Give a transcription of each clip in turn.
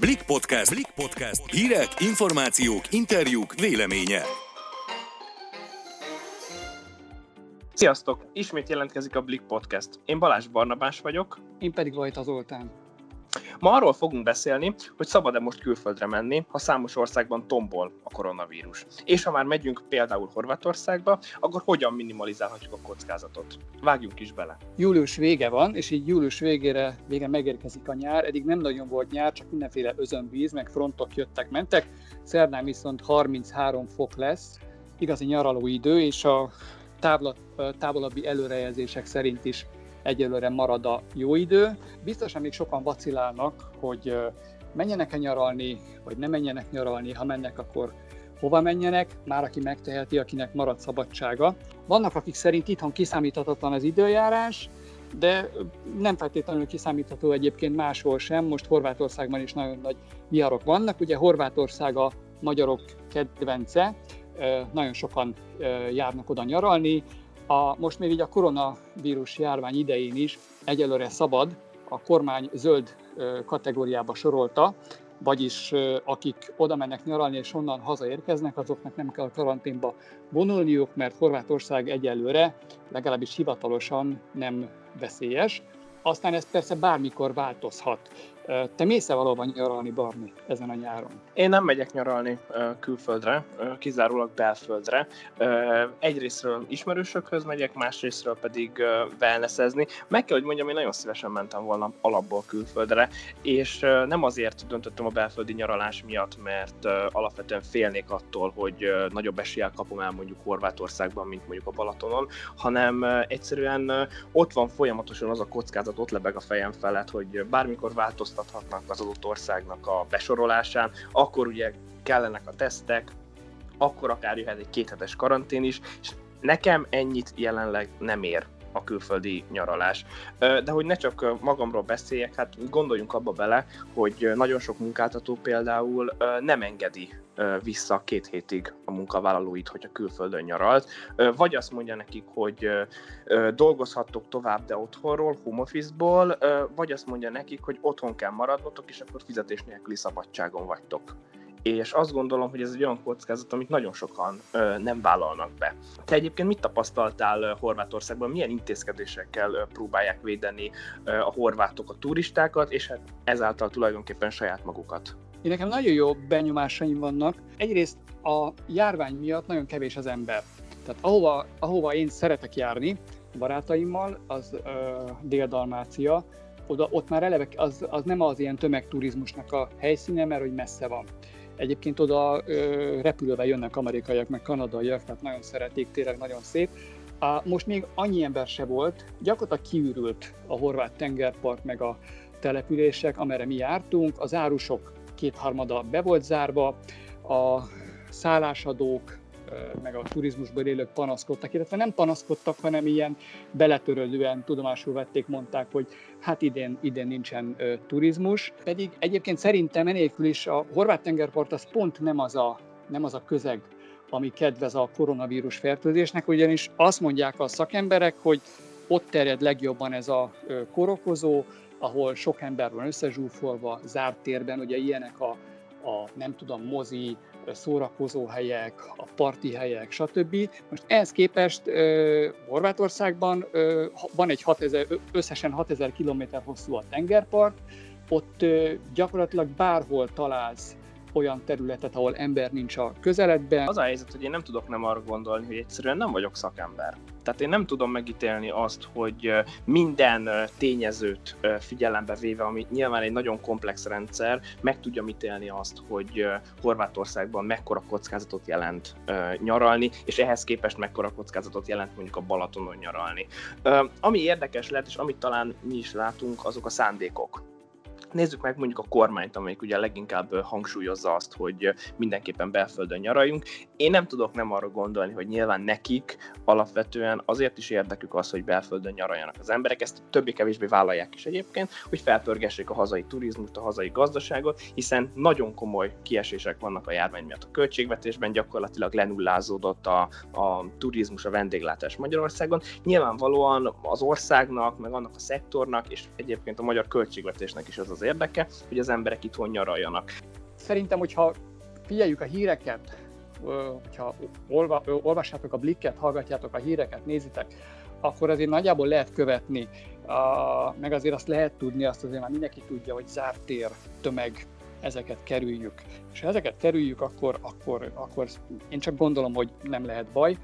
Blik Podcast. Blik Podcast. Hírek, információk, interjúk, véleménye. Sziasztok! Ismét jelentkezik a Blik Podcast. Én Balázs Barnabás vagyok. Én pedig Vajta Zoltán. Ma arról fogunk beszélni, hogy szabad-e most külföldre menni, ha számos országban tombol a koronavírus. És ha már megyünk például Horvátországba, akkor hogyan minimalizálhatjuk a kockázatot. Vágjunk is bele. Július vége van, és így július végére vége megérkezik a nyár. Eddig nem nagyon volt nyár, csak mindenféle özönvíz, meg frontok jöttek, mentek. Szerdán viszont 33 fok lesz, igazi nyaraló idő, és a távolabbi előrejelzések szerint is egyelőre marad a jó idő. Biztosan még sokan vacilálnak, hogy menjenek-e nyaralni, vagy nem menjenek nyaralni, ha mennek, akkor hova menjenek, már aki megteheti, akinek marad szabadsága. Vannak, akik szerint itthon kiszámíthatatlan az időjárás, de nem feltétlenül kiszámítható egyébként máshol sem. Most Horvátországban is nagyon nagy viharok vannak. Ugye Horvátország a magyarok kedvence, nagyon sokan járnak oda nyaralni, a, most még így a koronavírus járvány idején is egyelőre szabad, a kormány zöld kategóriába sorolta, vagyis akik oda mennek nyaralni és onnan hazaérkeznek, azoknak nem kell a karanténba vonulniuk, mert Horvátország egyelőre legalábbis hivatalosan nem veszélyes. Aztán ez persze bármikor változhat. Te mész-e valóban nyaralni, Barni, ezen a nyáron? Én nem megyek nyaralni külföldre, kizárólag belföldre. Egyrésztről ismerősökhöz megyek, másrésztről pedig wellnessezni. Meg kell, hogy mondjam, én nagyon szívesen mentem volna alapból külföldre, és nem azért döntöttem a belföldi nyaralás miatt, mert alapvetően félnék attól, hogy nagyobb eséllyel kapom el mondjuk Horvátországban, mint mondjuk a Balatonon, hanem egyszerűen ott van folyamatosan az a kockázat, ott lebeg a fejem felett, hogy bármikor változt változtathatnak az adott országnak a besorolásán, akkor ugye kellenek a tesztek, akkor akár jöhet egy kéthetes karantén is, és nekem ennyit jelenleg nem ér a külföldi nyaralás. De hogy ne csak magamról beszéljek, hát gondoljunk abba bele, hogy nagyon sok munkáltató például nem engedi vissza két hétig a munkavállalóit, hogyha külföldön nyaralt, vagy azt mondja nekik, hogy dolgozhattok tovább, de otthonról, home office-ból, vagy azt mondja nekik, hogy otthon kell maradnotok, és akkor fizetés nélküli szabadságon vagytok és azt gondolom, hogy ez egy olyan kockázat, amit nagyon sokan ö, nem vállalnak be. Te egyébként mit tapasztaltál Horvátországban, milyen intézkedésekkel próbálják védeni ö, a horvátok a turistákat, és hát ezáltal tulajdonképpen saját magukat? Én nekem nagyon jó benyomásaim vannak. Egyrészt a járvány miatt nagyon kevés az ember. Tehát ahova, ahova én szeretek járni barátaimmal, az ö, Dél-Dalmácia, oda, ott már eleve az, az nem az ilyen tömegturizmusnak a helyszíne, mert hogy messze van. Egyébként oda ö, repülővel jönnek amerikaiak, meg kanadaiak, tehát nagyon szeretik, tényleg nagyon szép. A, most még annyi ember se volt, gyakorlatilag kiürült a horvát tengerpart, meg a települések, amerre mi jártunk. Az árusok kétharmada be volt zárva, a szállásadók, meg a turizmusban élők panaszkodtak, illetve nem panaszkodtak, hanem ilyen beletörődően tudomásul vették, mondták, hogy hát idén, idén nincsen turizmus. Pedig egyébként szerintem enélkül is a horvát tengerpart az pont nem az a, nem az a közeg, ami kedvez a koronavírus fertőzésnek, ugyanis azt mondják a szakemberek, hogy ott terjed legjobban ez a korokozó, ahol sok ember van összezsúfolva, zárt térben, ugye ilyenek a, a nem tudom, mozi, szórakozóhelyek, a parti helyek, stb. Most ehhez képest uh, Horvátországban van egy 6000, összesen 6000 km hosszú a tengerpart, ott gyakorlatilag bárhol találsz olyan területet, ahol ember nincs a közeledben. Az a helyzet, hogy én nem tudok nem arra gondolni, hogy egyszerűen nem vagyok szakember. Tehát én nem tudom megítélni azt, hogy minden tényezőt figyelembe véve, ami nyilván egy nagyon komplex rendszer, meg tudja ítélni azt, hogy Horvátországban mekkora kockázatot jelent nyaralni, és ehhez képest mekkora kockázatot jelent mondjuk a Balatonon nyaralni. Ami érdekes lehet, és amit talán mi is látunk, azok a szándékok Nézzük meg mondjuk a kormányt, amelyik ugye leginkább hangsúlyozza azt, hogy mindenképpen belföldön nyaraljunk. Én nem tudok nem arra gondolni, hogy nyilván nekik alapvetően azért is érdekük az, hogy belföldön nyaraljanak az emberek, ezt többé-kevésbé vállalják is egyébként, hogy felpörgessék a hazai turizmust, a hazai gazdaságot, hiszen nagyon komoly kiesések vannak a járvány miatt a költségvetésben, gyakorlatilag lenullázódott a, a turizmus, a vendéglátás Magyarországon. Nyilvánvalóan az országnak, meg annak a szektornak, és egyébként a magyar költségvetésnek is az az érdeke, hogy az emberek itthon nyaraljanak. Szerintem, hogyha figyeljük a híreket, hogyha olva, olvassátok a blikket, hallgatjátok a híreket, nézitek, akkor azért nagyjából lehet követni, meg azért azt lehet tudni, azt azért már mindenki tudja, hogy zárt tér, tömeg, ezeket kerüljük. És ha ezeket kerüljük, akkor, akkor, akkor én csak gondolom, hogy nem lehet baj.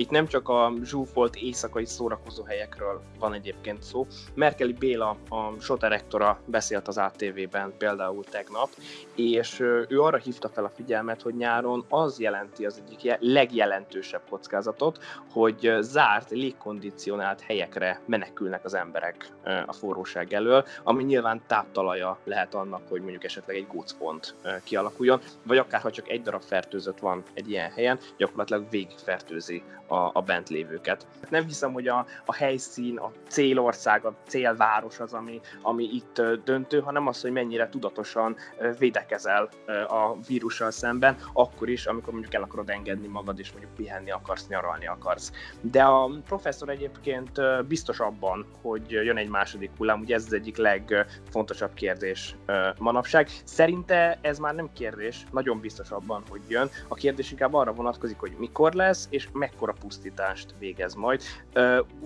Itt nem csak a zsúfolt éjszakai szórakozó helyekről van egyébként szó. Merkeli Béla, a SOTA rektora beszélt az ATV-ben például tegnap, és ő arra hívta fel a figyelmet, hogy nyáron az jelenti az egyik legjelentősebb kockázatot, hogy zárt, légkondicionált helyekre menekülnek az emberek a forróság elől, ami nyilván táptalaja lehet annak, hogy mondjuk esetleg egy gócpont kialakuljon, vagy akár ha csak egy darab fertőzött van egy ilyen helyen, gyakorlatilag végigfertőzi a, a bent lévőket. Nem hiszem, hogy a, a helyszín, a célország, a célváros az, ami, ami itt döntő, hanem az, hogy mennyire tudatosan védekezel a vírussal szemben, akkor is, amikor mondjuk el akarod engedni magad, és mondjuk pihenni akarsz, nyaralni akarsz. De a professzor egyébként biztos abban, hogy jön egy második hullám, ugye ez az egyik legfontosabb kérdés manapság. Szerinte ez már nem kérdés, nagyon biztos abban, hogy jön. A kérdés inkább arra vonatkozik, hogy mikor lesz, és mekkora pusztítást végez majd.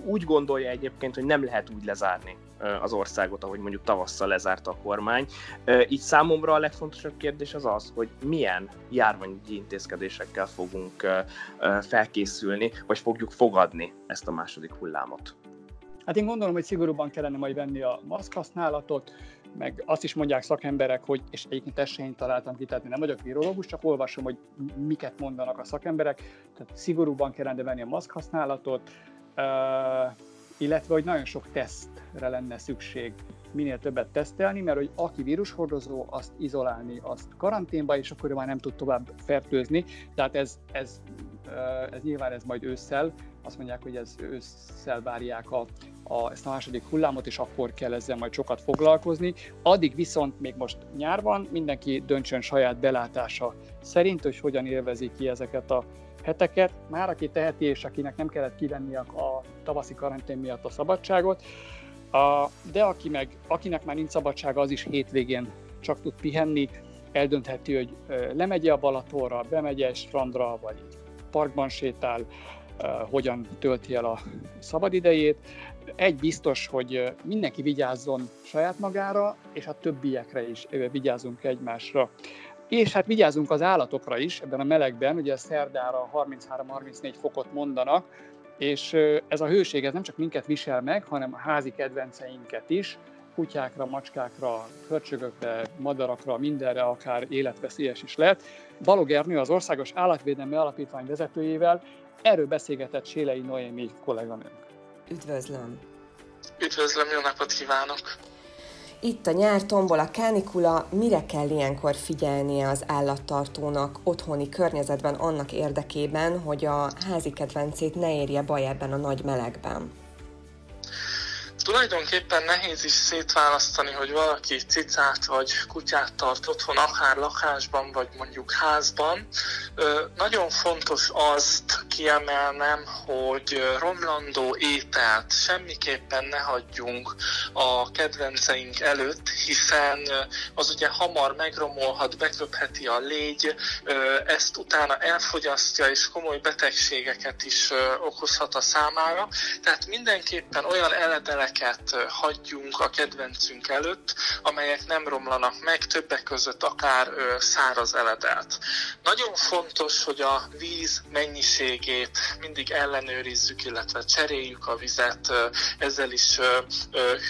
Úgy gondolja egyébként, hogy nem lehet úgy lezárni az országot, ahogy mondjuk tavasszal lezárta a kormány. Így számomra a legfontosabb kérdés az az, hogy milyen járványügyi intézkedésekkel fogunk felkészülni, vagy fogjuk fogadni ezt a második hullámot. Hát én gondolom, hogy szigorúban kellene majd venni a maszkhasználatot, meg azt is mondják szakemberek, hogy, és egyébként ezt sem találtam ki, tehát nem vagyok virológus, csak olvasom, hogy miket mondanak a szakemberek, tehát szigorúban kellene venni a maszk használatot, illetve hogy nagyon sok tesztre lenne szükség, minél többet tesztelni, mert hogy aki vírushordozó, azt izolálni, azt karanténba, és akkor már nem tud tovább fertőzni. Tehát ez, ez, ez nyilván ez majd ősszel, azt mondják, hogy ez ősszel várják a a, ezt a második hullámot, és akkor kell ezzel majd sokat foglalkozni. Addig viszont még most nyár van, mindenki döntsön saját belátása szerint, hogy hogyan élvezi ki ezeket a heteket. Már aki teheti, és akinek nem kellett kivenni a, a tavaszi karantén miatt a szabadságot, a, de aki meg, akinek már nincs szabadsága, az is hétvégén csak tud pihenni, eldöntheti, hogy lemegy a Balatonra, bemegy egy strandra, vagy parkban sétál, hogyan tölti el a szabadidejét. Egy biztos, hogy mindenki vigyázzon saját magára, és a többiekre is vigyázzunk egymásra. És hát vigyázzunk az állatokra is ebben a melegben, ugye szerdára 33-34 fokot mondanak, és ez a hőség ez nem csak minket visel meg, hanem a házi kedvenceinket is, kutyákra, macskákra, hörcsögökre, madarakra, mindenre, akár életveszélyes is lehet. Balog Ernő, az Országos Állatvédelmi Alapítvány vezetőjével erről beszélgetett Sélei Noémi kolléganőnk. Üdvözlöm! Üdvözlöm, jó napot kívánok! Itt a nyár tombol a kánikula, mire kell ilyenkor figyelnie az állattartónak otthoni környezetben annak érdekében, hogy a házi kedvencét ne érje baj ebben a nagy melegben? Tulajdonképpen nehéz is szétválasztani, hogy valaki cicát vagy kutyát tart otthon, akár lakásban, vagy mondjuk házban. Nagyon fontos azt kiemelnem, hogy romlandó ételt semmiképpen ne hagyjunk a kedvenceink előtt, hiszen az ugye hamar megromolhat, beköpheti a légy, ezt utána elfogyasztja, és komoly betegségeket is okozhat a számára. Tehát mindenképpen olyan eledelek termékeket hagyjunk a kedvencünk előtt, amelyek nem romlanak meg, többek között akár száraz eledelt. Nagyon fontos, hogy a víz mennyiségét mindig ellenőrizzük, illetve cseréljük a vizet, ezzel is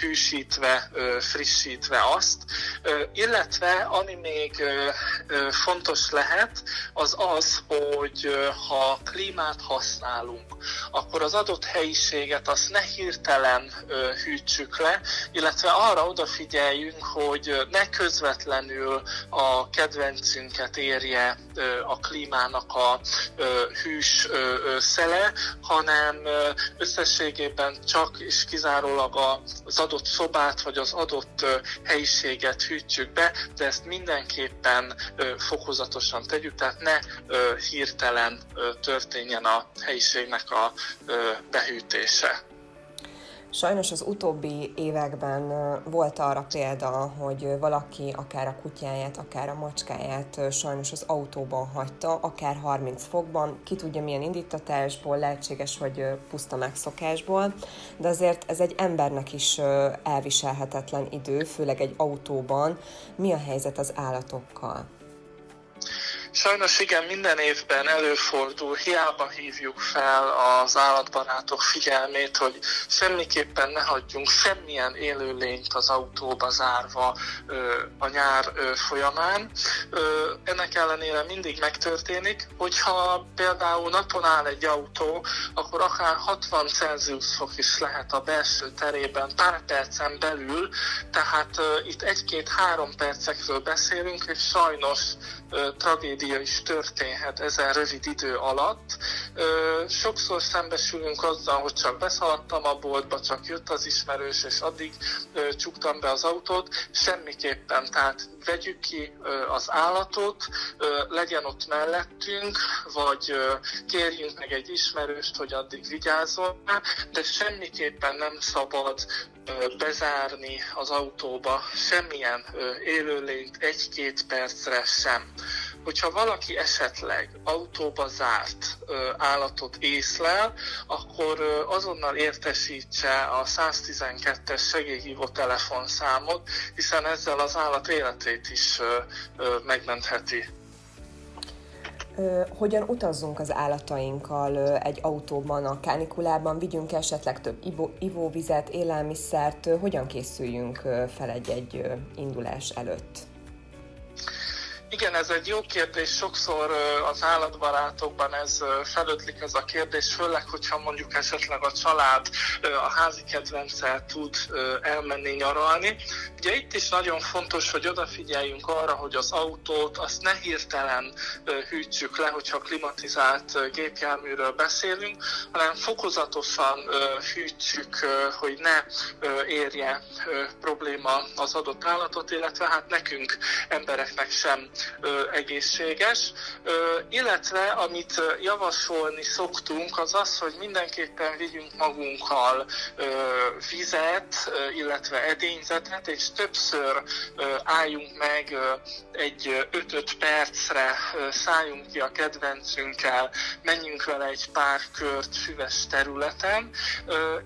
hűsítve, frissítve azt, illetve ami még fontos lehet, az az, hogy ha klímát használunk, akkor az adott helyiséget azt ne hirtelen hűtsük le, illetve arra odafigyeljünk, hogy ne közvetlenül a kedvencünket érje a klímának a hűs szele, hanem összességében csak és kizárólag az adott szobát vagy az adott helyiséget hűtjük be, de ezt mindenképpen fokozatosan tegyük, tehát ne hirtelen történjen a helyiségnek a behűtése. Sajnos az utóbbi években volt arra példa, hogy valaki akár a kutyáját, akár a macskáját sajnos az autóban hagyta, akár 30 fokban, ki tudja milyen indítatásból, lehetséges, hogy puszta megszokásból, de azért ez egy embernek is elviselhetetlen idő, főleg egy autóban. Mi a helyzet az állatokkal? Sajnos igen, minden évben előfordul, hiába hívjuk fel az állatbarátok figyelmét, hogy semmiképpen ne hagyjunk semmilyen élőlényt az autóba zárva a nyár folyamán. Ennek ellenére mindig megtörténik, hogyha például napon áll egy autó, akkor akár 60 Celsius fok is lehet a belső terében pár percen belül, tehát itt egy-két-három percekről beszélünk, és sajnos tragédia is történhet ezen rövid idő alatt. Sokszor szembesülünk azzal, hogy csak beszaladtam a boltba, csak jött az ismerős, és addig csuktam be az autót. Semmiképpen, tehát vegyük ki az állatot, legyen ott mellettünk, vagy kérjünk meg egy ismerőst, hogy addig vigyázzon de semmiképpen nem szabad bezárni az autóba semmilyen élőlényt egy-két percre sem. Hogyha valaki esetleg autóba zárt állatot észlel, akkor azonnal értesítse a 112-es segélyhívó telefonszámot, hiszen ezzel az állat életét is megmentheti. Hogyan utazzunk az állatainkkal egy autóban, a kánikulában? Vigyünk esetleg több ivóvizet, élelmiszert? Hogyan készüljünk fel egy-egy indulás előtt? Igen, ez egy jó kérdés. Sokszor az állatbarátokban ez felötlik ez a kérdés, főleg, hogyha mondjuk esetleg a család a házi kedvencel tud elmenni nyaralni. Ugye itt is nagyon fontos, hogy odafigyeljünk arra, hogy az autót azt ne hirtelen hűtsük le, hogyha klimatizált gépjárműről beszélünk, hanem fokozatosan hűtsük, hogy ne érje probléma az adott állatot, illetve hát nekünk embereknek sem egészséges, illetve amit javasolni szoktunk, az az, hogy mindenképpen vigyünk magunkkal vizet, illetve edényzetet, és többször álljunk meg egy 5-5 percre, szálljunk ki a kedvencünkkel, menjünk vele egy pár kört füves területen,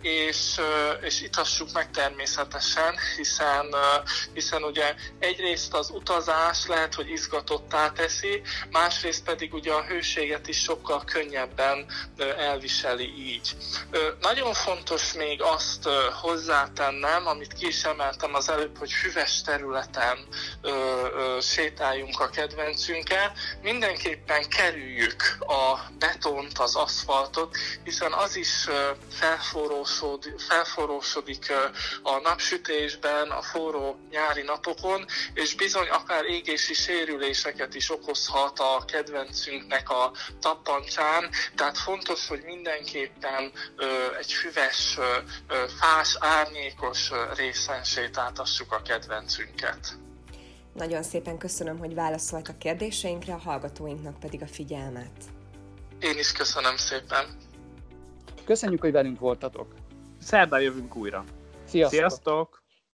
és, és itassuk meg természetesen, hiszen, hiszen ugye egyrészt az utazás lehet, hogy izgatottá teszi, másrészt pedig ugye a hőséget is sokkal könnyebben elviseli így. Nagyon fontos még azt hozzátennem, amit ki is emeltem az előbb, hogy füves területen sétáljunk a kedvencünkkel, mindenképpen kerüljük a betont, az aszfaltot, hiszen az is felforrósodik, felforrósodik a napsütésben, a forró nyári napokon, és bizony akár égési sérüléseket is okozhat a kedvencünknek a tappancsán, tehát fontos, hogy mindenképpen egy füves, fás, árnyékos részen sétáltassuk a kedvencünket. Nagyon szépen köszönöm, hogy válaszolt a kérdéseinkre, a hallgatóinknak pedig a figyelmet. Én is köszönöm szépen. Köszönjük, hogy velünk voltatok. Szerdán jövünk újra. Sziasztok! Sziasztok!